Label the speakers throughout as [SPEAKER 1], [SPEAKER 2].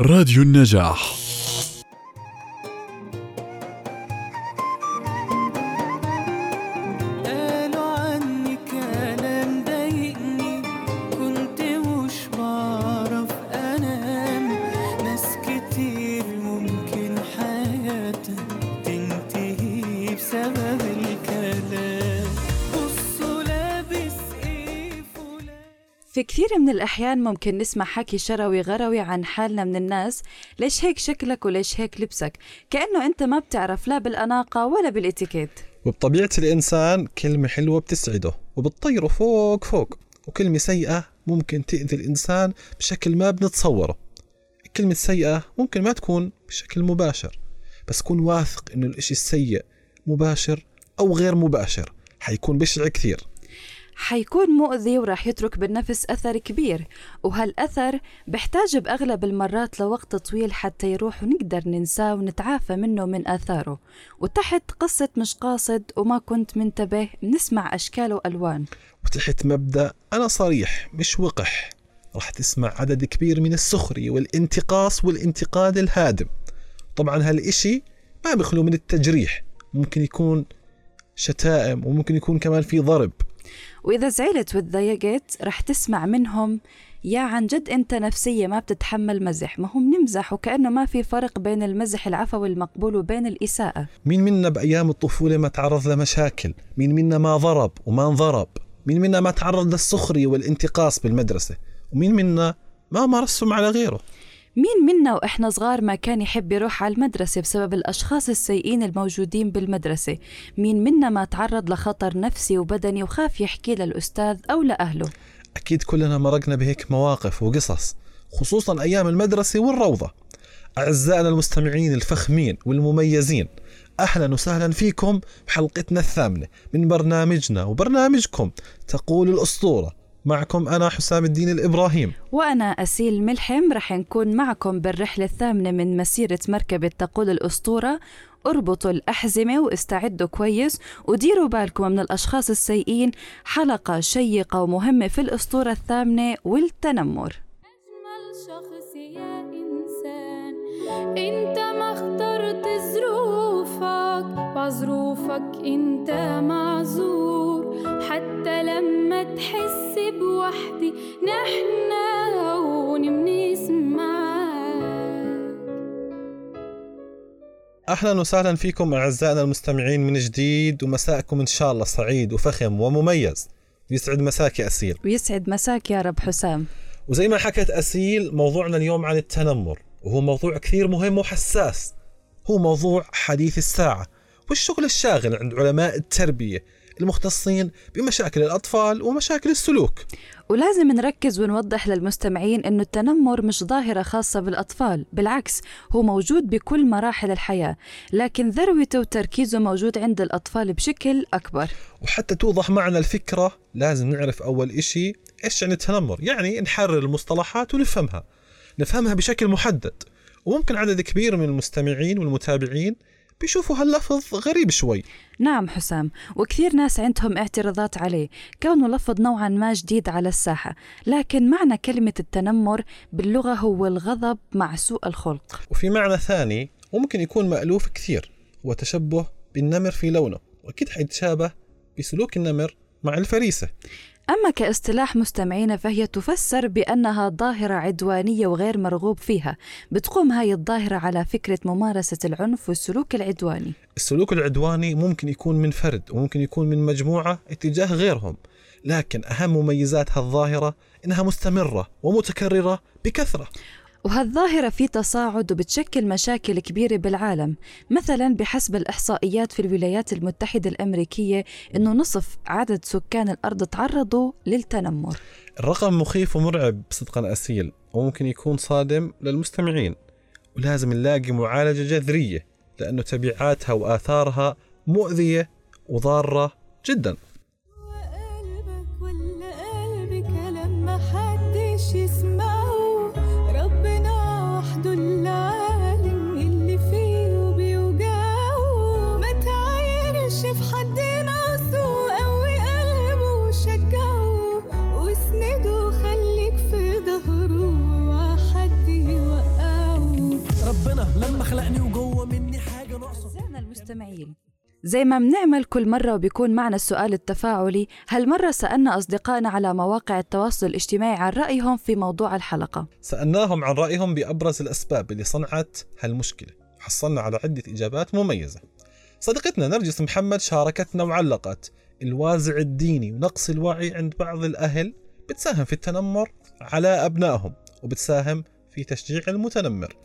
[SPEAKER 1] راديو النجاح.
[SPEAKER 2] كثير من الأحيان ممكن نسمع حكي شروي غروي عن حالنا من الناس. ليش هيك شكلك وليش هيك لبسك؟ كأنه أنت ما بتعرف لا بالأناقة ولا بالإتيكيت.
[SPEAKER 3] وبطبيعة الإنسان كلمة حلوة بتسعده وبتطيره فوق فوق وكلمة سيئة ممكن تأذي الإنسان بشكل ما بنتصوره. الكلمة السيئة ممكن ما تكون بشكل مباشر بس كون واثق إنه الإشي السيء مباشر أو غير مباشر حيكون بشع كثير.
[SPEAKER 2] حيكون مؤذي وراح يترك بالنفس أثر كبير وهالأثر بحتاج بأغلب المرات لوقت طويل حتى يروح ونقدر ننساه ونتعافى منه من آثاره. وتحت قصة مش قاصد وما كنت منتبه بنسمع أشكال وألوان.
[SPEAKER 3] وتحت مبدأ أنا صريح مش وقح. راح تسمع عدد كبير من السخرية والانتقاص والانتقاد الهادم. طبعا هالإشي ما بيخلو من التجريح ممكن يكون شتائم وممكن يكون كمان في ضرب.
[SPEAKER 2] وإذا زعلت وتضايقت رح تسمع منهم يا عن جد أنت نفسية ما بتتحمل مزح. ما هم نمزح وكأنه ما في فرق بين المزح العفوي المقبول وبين الإساءة.
[SPEAKER 3] مين منا بأيام الطفولة ما تعرض لمشاكل؟ مين منا ما ضرب وما انضرب؟ مين منا ما تعرض للسخرية والانتقاص بالمدرسة؟ ومين منا ما مارسهم على غيره؟
[SPEAKER 2] مين منا وإحنا صغار ما كان يحب يروح على المدرسة بسبب الأشخاص السيئين الموجودين بالمدرسة؟ مين منا ما تعرض لخطر نفسي وبدني وخاف يحكي للأستاذ أو لأهله؟
[SPEAKER 3] أكيد كلنا مرقنا بهيك مواقف وقصص خصوصا أيام المدرسة والروضة. أعزائنا المستمعين الفخمين والمميزين أهلا وسهلا فيكم بحلقتنا الثامنة من برنامجنا وبرنامجكم تقول الأسطورة. معكم أنا حسام الدين الإبراهيم.
[SPEAKER 2] وأنا أسيل ملحم رح نكون معكم بالرحلة الثامنة من مسيرة مركبة تقول الأسطورة. اربطوا الأحزمة واستعدوا كويس وديروا بالكم من الأشخاص السيئين. حلقة شيقة ومهمة في الأسطورة الثامنة والتنمر.
[SPEAKER 4] أجمل شخص يا إنسان أنت ما اخترت ظروفك وظروفك أنت معذور. حتى لما تحس بوحدي نحنا هون بنسمعك.
[SPEAKER 3] أهلا وسهلا فيكم أعزائنا المستمعين من جديد ومساءكم إن شاء الله سعيد وفخم ومميز. يسعد مساك يا أسيل.
[SPEAKER 2] ويسعد مساك يا رب حسام.
[SPEAKER 3] وزي ما حكت أسيل موضوعنا اليوم عن التنمر وهو موضوع كثير مهم وحساس. هو موضوع حديث الساعة والشغل الشاغل عند علماء التربية. المختصين بمشاكل الأطفال ومشاكل السلوك.
[SPEAKER 2] ولازم نركز ونوضح للمستمعين أنه التنمر مش ظاهرة خاصة بالأطفال بالعكس هو موجود بكل مراحل الحياة لكن ذروته وتركيزه موجود عند الأطفال بشكل أكبر.
[SPEAKER 3] وحتى توضح معنا الفكرة لازم نعرف أول إشي إيش يعني التنمر؟ يعني نحرر المصطلحات ونفهمها. نفهمها بشكل محدد. وممكن عدد كبير من المستمعين والمتابعين بيشوفوا هاللفظ غريب شوي.
[SPEAKER 2] نعم حسام وكثير ناس عندهم اعتراضات عليه كونه لفظ نوعا ما جديد على الساحة لكن معنى كلمة التنمر باللغة هو الغضب مع سوء الخلق.
[SPEAKER 3] وفي معنى ثاني وممكن يكون مألوف كثير هو تشبه بالنمر في لونه وأكيد حيتشابه بسلوك النمر مع الفريسة.
[SPEAKER 2] أما كاصطلاح مستمعينا فهي تفسر بأنها ظاهرة عدوانية وغير مرغوب فيها. بتقوم هاي الظاهرة على فكرة ممارسة العنف والسلوك العدواني.
[SPEAKER 3] السلوك العدواني ممكن يكون من فرد وممكن يكون من مجموعة اتجاه غيرهم. لكن أهم مميزات هالظاهرة إنها مستمرة ومتكررة بكثرة.
[SPEAKER 2] وهالظاهرة في تصاعد وبتشكل مشاكل كبيرة بالعالم مثلا بحسب الإحصائيات في الولايات المتحدة الأمريكية أنه نصف عدد سكان الأرض تعرضوا للتنمر.
[SPEAKER 3] الرقم مخيف ومرعب صدقا أسيل وممكن يكون صادم للمستمعين. ولازم نلاقي معالجة جذرية لأنه تبعاتها وآثارها مؤذية وضارة جدا.
[SPEAKER 2] زي ما بنعمل كل مرة وبيكون معنا السؤال التفاعلي هالمرة سألنا أصدقائنا على مواقع التواصل الاجتماعي عن رأيهم في موضوع الحلقة.
[SPEAKER 3] سألناهم عن رأيهم بأبرز الأسباب اللي صنعت هالمشكلة. حصلنا على عدة إجابات مميزة. صديقتنا نرجس محمد شاركتنا وعلقت الوازع الديني ونقص الوعي عند بعض الأهل بتساهم في التنمر على أبنائهم وبتساهم في تشجيع المتنمر.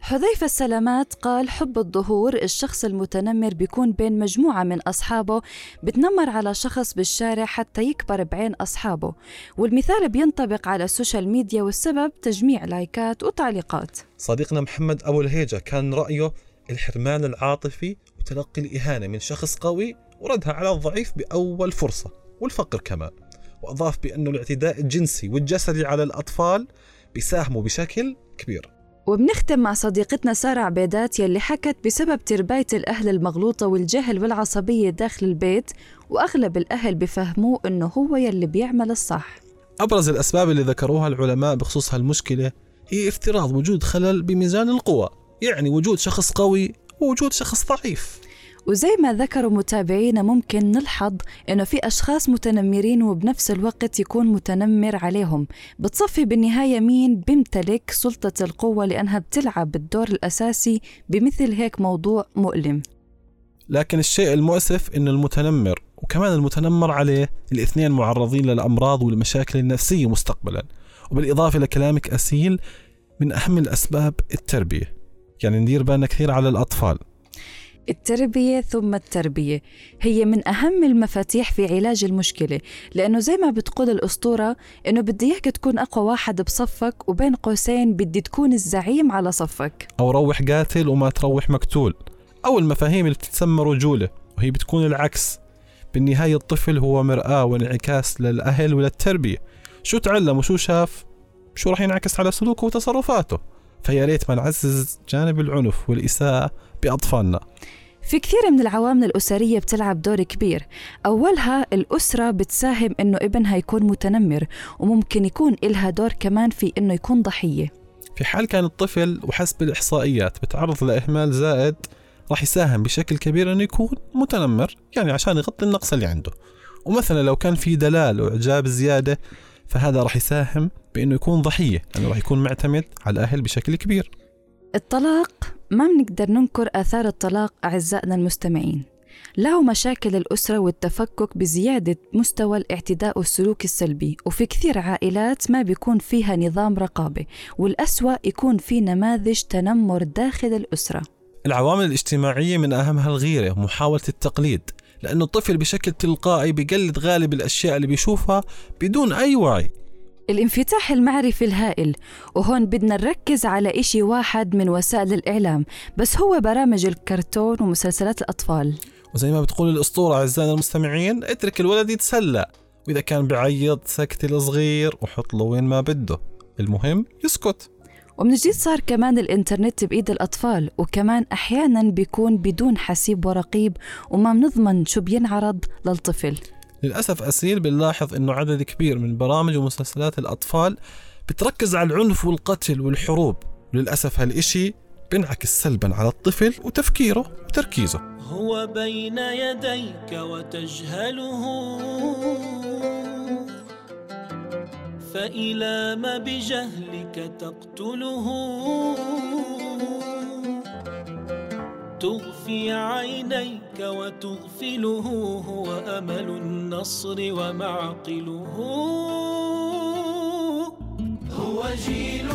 [SPEAKER 2] حذيفة السلامات قال حب الظهور الشخص المتنمر بيكون بين مجموعة من أصحابه بتنمر على شخص بالشارع حتى يكبر بعين أصحابه. والمثال بينطبق على السوشيال ميديا والسبب تجميع likes ات وتعليقات.
[SPEAKER 3] صديقنا محمد أبو الهيجة كان رأيه الحرمان العاطفي وتلقي الإهانة من شخص قوي وردها على الضعيف بأول فرصة والفقر كمان. وأضاف بأنه الاعتداء الجنسي والجسدي على الأطفال بيساهموا بشكل كبير.
[SPEAKER 2] وبنختم مع صديقتنا سارة عبيدات يلي حكت بسبب ترباية الأهل المغلوطة والجهل والعصبية داخل البيت وأغلب الأهل بفهموه إنه هو يلي بيعمل الصح.
[SPEAKER 3] أبرز الأسباب اللي ذكروها العلماء بخصوص هالمشكلة هي افتراض وجود خلل بميزان القوى يعني وجود شخص قوي ووجود شخص ضعيف.
[SPEAKER 2] وزي ما ذكروا متابعينا ممكن نلحظ إنه في أشخاص متنمرين وبنفس الوقت يكون متنمر عليهم. بتصفي بالنهاية مين بيمتلك سلطة القوة لأنها بتلعب الدور الأساسي بمثل هيك موضوع مؤلم.
[SPEAKER 3] لكن الشيء المؤسف أن المتنمر وكمان المتنمر عليه الاثنين معرضين للأمراض والمشاكل النفسية مستقبلا. وبالإضافة لكلامك أسيل من أهم الأسباب التربية. يعني ندير بالنا كثير على الأطفال.
[SPEAKER 2] التربية ثم التربية. هي من أهم المفاتيح في علاج المشكلة لأنه زي ما بتقول الأسطورة إنه بدي إياك تكون أقوى واحد بصفك وبين قوسين بدي تكون الزعيم على صفك.
[SPEAKER 3] أو روح قاتل وما تروح مقتول. أو المفاهيم اللي بتتسمى رجولة وهي بتكون العكس. بالنهاية الطفل هو مرآة وانعكاس للأهل وللتربية. شو تعلم وشو شاف؟ شو راح ينعكس على سلوكه وتصرفاته؟ فيا ريت ما نعزز جانب العنف والإساءة بأطفالنا.
[SPEAKER 2] في كثير من العوامل الأسرية بتلعب دور كبير. أولها الأسرة بتساهم إنه ابنها يكون متنمر وممكن يكون إلها دور كمان في إنه يكون ضحية.
[SPEAKER 3] في حال كان الطفل وحسب الإحصائيات بتعرض لإهمال زائد راح يساهم بشكل كبير إنه يكون متنمر يعني عشان يغطي النقص اللي عنده. ومثلا لو كان في دلال وإعجاب زيادة فهذا راح يساهم بإنه يكون ضحية لأنه راح يكون معتمد على الأهل بشكل كبير.
[SPEAKER 2] الطلاق ما بنقدر ننكر آثار الطلاق أعزائنا المستمعين. له مشاكل الأسرة والتفكك بزيادة مستوى الاعتداء والسلوك السلبي وفي كثير عائلات ما بيكون فيها نظام رقابة والأسوأ يكون في نماذج تنمر داخل الأسرة.
[SPEAKER 3] العوامل الاجتماعية من أهمها الغيرة ومحاولة التقليد لأنه الطفل بشكل تلقائي بيقلد غالب الأشياء اللي بيشوفها بدون أي وعي.
[SPEAKER 2] الانفتاح المعرفي الهائل. وهون بدنا نركز على إشي واحد من وسائل الإعلام بس هو برامج الكرتون ومسلسلات الأطفال.
[SPEAKER 3] وزي ما بتقول الأسطورة أعزائنا المستمعين اترك الولد يتسلى. وإذا كان بعيط سكت الصغير وحط له وين ما بده. المهم يسكت.
[SPEAKER 2] ومن جديد صار كمان الإنترنت بإيد الأطفال وكمان أحيانا بيكون بدون حسيب ورقيب وما بنضمن شو بينعرض للطفل.
[SPEAKER 3] للأسف أسيل بنلاحظ أنه عدد كبير من برامج ومسلسلات الأطفال بتركز على العنف والقتل والحروب. وللأسف هالإشي بينعكس سلبا على الطفل وتفكيره وتركيزه.
[SPEAKER 5] هو بين يديك وتجهله. فإلى ما بجهلك تقتله. تغفي عينيك وتغفله هو أمل النصر ومعقله. هو جيل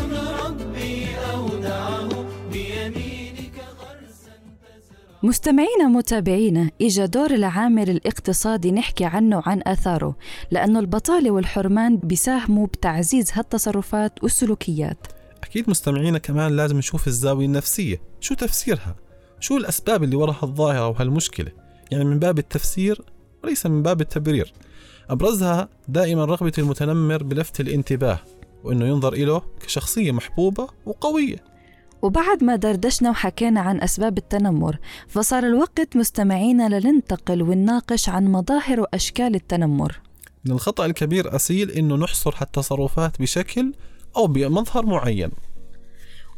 [SPEAKER 5] ربي أودعه بيمينك غرسا
[SPEAKER 2] مستمعينا متابعينا إجا دور العامل الاقتصادي نحكي عنه عن آثاره لأنه البطالة والحرمان بيساهموا بتعزيز هالتصرفات والسلوكيات.
[SPEAKER 3] أكيد مستمعينا كمان لازم نشوف الزاوية النفسية شو تفسيرها؟ شو الأسباب اللي وراء هالظاهرة وهالمشكلة؟ يعني من باب التفسير وليس من باب التبرير. أبرزها دائما رغبة المتنمر بلفت الانتباه وأنه ينظر إله كشخصية محبوبة وقوية.
[SPEAKER 2] وبعد ما دردشنا وحكينا عن أسباب التنمر فصار الوقت مستمعينا لننتقل ونناقش عن مظاهر وأشكال التنمر.
[SPEAKER 3] من الخطأ الكبير أسيل أنه نحصر هالتصرفات بشكل أو بمظهر معين.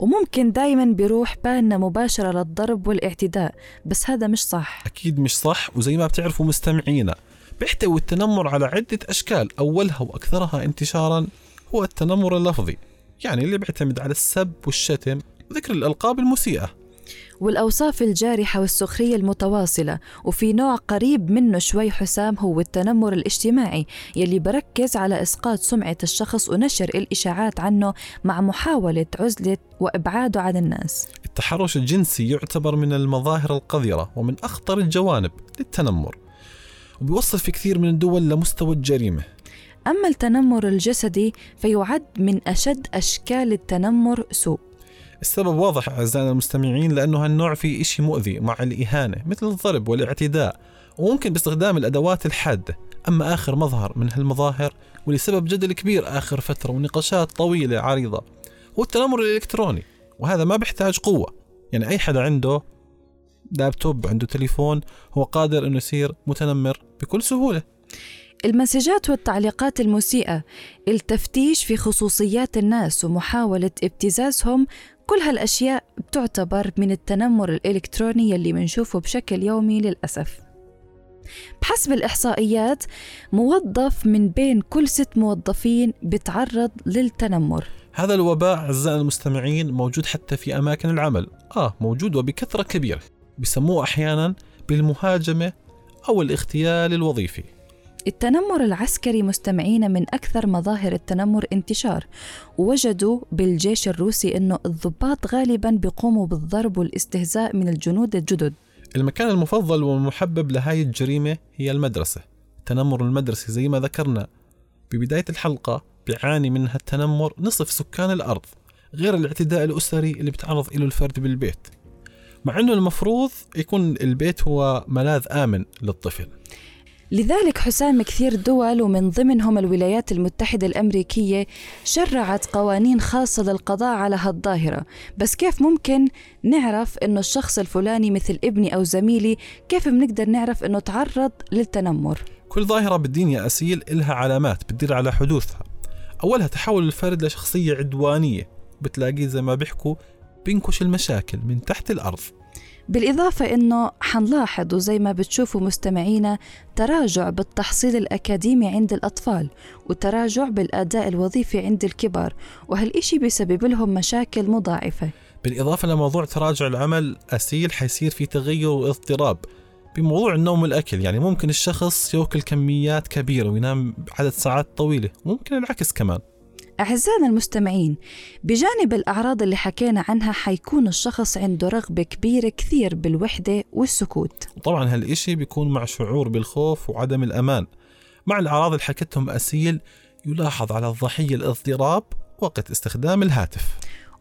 [SPEAKER 2] وممكن دايما بيروح بالنا مباشرة للضرب والاعتداء بس هذا مش صح.
[SPEAKER 3] أكيد مش صح وزي ما بتعرفوا مستمعينا بيحتوي التنمر على عدة أشكال أولها وأكثرها انتشارا هو التنمر اللفظي يعني اللي بيعتمد على السب والشتم وذكر الألقاب المسيئة.
[SPEAKER 2] والأوصاف الجارحة والسخرية المتواصلة وفي نوع قريب منه شوي حسام هو التنمر الاجتماعي يلي بركز على إسقاط سمعة الشخص ونشر الإشاعات عنه مع محاولة عزلة وإبعاده عن الناس.
[SPEAKER 3] التحرش الجنسي يعتبر من المظاهر القذرة ومن أخطر الجوانب للتنمر وبيوصل في كثير من الدول لمستوى الجريمة.
[SPEAKER 2] أما التنمر الجسدي فيعد من أشد أشكال التنمر سوء.
[SPEAKER 3] السبب واضح أعزائنا المستمعين لأنه هالنوع فيه إشي مؤذي مع الإهانة مثل الضرب والاعتداء وممكن باستخدام الأدوات الحادة أما آخر مظهر من هالمظاهر واللي سبب جدل كبير آخر فترة ونقاشات طويلة عريضة هو التنمر الإلكتروني وهذا ما بيحتاج قوة. يعني أي حدا عنده لابتوب عنده تليفون هو قادر أنه يصير متنمر بكل سهولة.
[SPEAKER 2] المسجات والتعليقات المسيئة التفتيش في خصوصيات الناس ومحاولة ابتزازهم كل هالأشياء بتعتبر من التنمر الإلكتروني يلي منشوفه بشكل يومي للأسف. بحسب الإحصائيات موظف من بين كل ست موظفين بتعرض للتنمر.
[SPEAKER 3] هذا الوباء أعزائنا المستمعين موجود حتى في أماكن العمل. آه موجود وبكثرة كبيرة. بيسموه أحيانا بالمهاجمة أو الاغتيال الوظيفي.
[SPEAKER 2] التنمر العسكري مستمعين من أكثر مظاهر التنمر انتشار. ووجدوا بالجيش الروسي أنه الضباط غالبا بيقوموا بالضرب والاستهزاء من الجنود الجدد.
[SPEAKER 3] المكان المفضل والمحبب لهاي الجريمة هي المدرسة. التنمر المدرسي زي ما ذكرنا. ببداية الحلقة بيعاني منها التنمر نصف سكان الأرض غير الاعتداء الأسري اللي بتعرض له الفرد بالبيت. مع أنه المفروض يكون البيت هو ملاذ آمن للطفل.
[SPEAKER 2] لذلك حسام كثير دول ومن ضمنهم الولايات المتحدة الأمريكية شرعت قوانين خاصة للقضاء على هالظاهرة. بس كيف ممكن نعرف أنه الشخص الفلاني مثل ابني أو زميلي كيف بنقدر نعرف أنه تعرض للتنمر؟
[SPEAKER 3] كل ظاهرة بالدين يا أسيل إلها علامات بتدل على حدوثها. أولها تحول الفرد لشخصية عدوانية. بتلاقيه زي ما بيحكوا بينكش المشاكل من تحت الأرض.
[SPEAKER 2] بالإضافة أنه حنلاحظ وزي ما بتشوفوا مستمعينا تراجع بالتحصيل الأكاديمي عند الأطفال وتراجع بالأداء الوظيفي عند الكبار وهالإشي بيسبب لهم مشاكل مضاعفة.
[SPEAKER 3] بالإضافة لموضوع تراجع العمل أسيل حيصير في تغير واضطراب بموضوع النوم والأكل. يعني ممكن الشخص يأكل كميات كبيرة وينام عدد ساعات طويلة ممكن العكس كمان.
[SPEAKER 2] أعزائنا المستمعين بجانب الأعراض اللي حكينا عنها حيكون الشخص عنده رغبة كبيرة كثير بالوحدة والسكوت.
[SPEAKER 3] وطبعا هالإشي بيكون مع شعور بالخوف وعدم الأمان. مع الأعراض اللي حكيتهم أسيل يلاحظ على الضحية الاضطراب وقت استخدام الهاتف.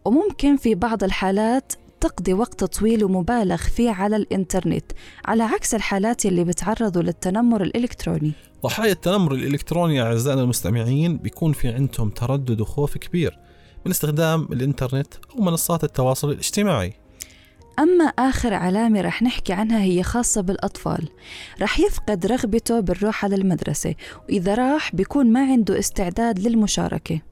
[SPEAKER 2] وممكن في بعض الحالات تقضي وقت طويل ومبالغ فيه على الإنترنت على عكس الحالات اللي بتعرضوا للتنمر الإلكتروني.
[SPEAKER 3] ضحايا التنمر الإلكتروني أعزائنا المستمعين بيكون في عندهم تردد وخوف كبير من استخدام الإنترنت أو منصات التواصل الاجتماعي.
[SPEAKER 2] أما آخر علامة رح نحكي عنها هي خاصة بالأطفال. رح يفقد رغبته بالروح على المدرسة وإذا راح بيكون ما عنده استعداد للمشاركة.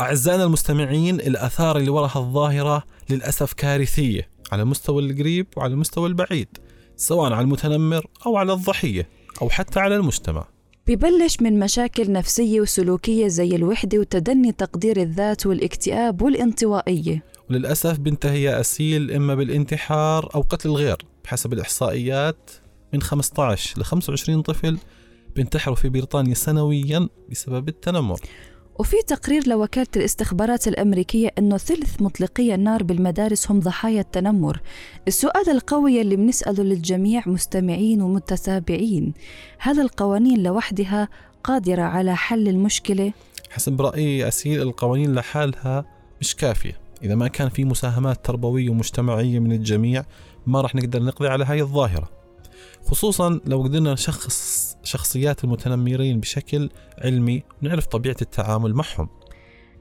[SPEAKER 3] أعزائنا المستمعين الآثار اللي وراها الظاهرة للأسف كارثية على المستوى القريب وعلى المستوى البعيد سواء على المتنمر أو على الضحية أو حتى على المجتمع.
[SPEAKER 2] ببلش من مشاكل نفسية وسلوكية زي الوحدة وتدني تقدير الذات والاكتئاب والانطوائية.
[SPEAKER 3] وللأسف بينتهي يا أسيل إما بالانتحار أو قتل الغير بحسب الإحصائيات. من 15 ل 25 طفل بينتحروا في بريطانيا سنويا بسبب التنمر.
[SPEAKER 2] وفي تقرير لوكالة الاستخبارات الأمريكية أنه ثلث مطلقي النار بالمدارس هم ضحايا التنمر. السؤال القوي اللي بنسأله للجميع مستمعين ومتتابعين. هل القوانين لوحدها قادرة على حل المشكلة؟
[SPEAKER 3] حسب رأيي أسيل القوانين لحالها مش كافية. إذا ما كان في مساهمات تربوية ومجتمعية من الجميع ما راح نقدر نقضي على هاي الظاهرة. خصوصا لو قدرنا نشخص شخصيات المتنمرين بشكل علمي ونعرف طبيعة التعامل معهم.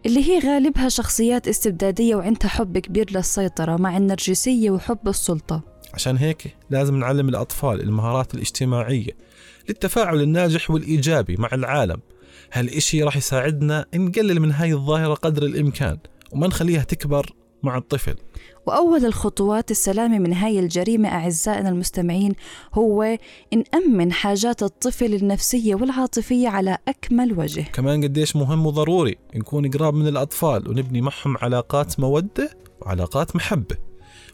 [SPEAKER 2] اللي هي غالبها شخصيات استبدادية وعندها حب كبير للسيطرة مع النرجسية وحب السلطة.
[SPEAKER 3] عشان هيك لازم نعلم الأطفال المهارات الاجتماعية للتفاعل الناجح والإيجابي مع العالم. هالإشي راح يساعدنا نقلل من هاي الظاهرة قدر الإمكان وما نخليها تكبر مع الطفل.
[SPEAKER 2] وأول الخطوات السلامة من هاي الجريمة أعزائنا المستمعين هو نأمن حاجات الطفل النفسية والعاطفية على أكمل وجه.
[SPEAKER 3] كمان قديش مهم وضروري نكون قراب من الأطفال ونبني معهم علاقات مودة وعلاقات محبة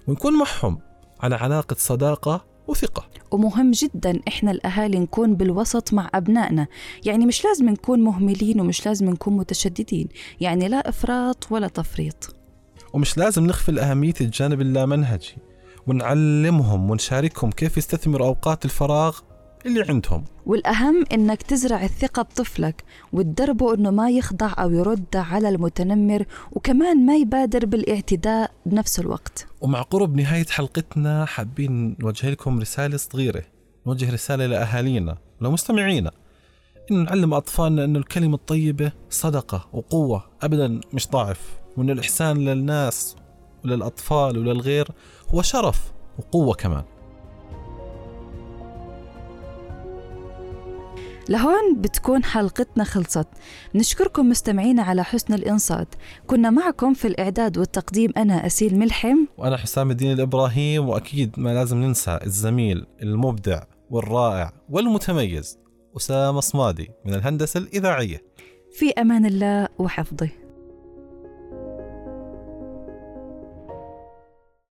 [SPEAKER 3] ونكون معهم على علاقة صداقة وثقة.
[SPEAKER 2] ومهم جدا إحنا الأهالي نكون بالوسط مع أبنائنا. يعني مش لازم نكون مهملين ومش لازم نكون متشددين. يعني لا إفراط ولا تفريط.
[SPEAKER 3] ومش لازم نغفل أهمية الجانب اللامنهجي ونعلمهم ونشاركهم كيف يستثمروا أوقات الفراغ اللي عندهم.
[SPEAKER 2] والأهم إنك تزرع الثقة بطفلك وتدربه إنه ما يخضع أو يرد على المتنمر وكمان ما يبادر بالإعتداء بنفس الوقت.
[SPEAKER 3] ومع قرب نهاية حلقتنا حابين نوجه لكم رسالة صغيرة نوجه رسالة لأهالينا ولمستمعينا إنه نعلم أطفالنا إنه الكلمة الطيبة صدقة وقوة أبدا مش ضعف. وإن الإحسان للناس وللأطفال وللغير هو شرف وقوة كمان.
[SPEAKER 2] لهون بتكون حلقتنا خلصت. نشكركم مستمعينا على حسن الإنصات. كنا معكم في الإعداد والتقديم أنا أسيل ملحم.
[SPEAKER 3] وأنا حسام الدين الإبراهيم وأكيد ما لازم ننسى الزميل المبدع والرائع والمتميز أسامة صمادي من الهندسة الإذاعية.
[SPEAKER 2] في أمان الله وحفظه.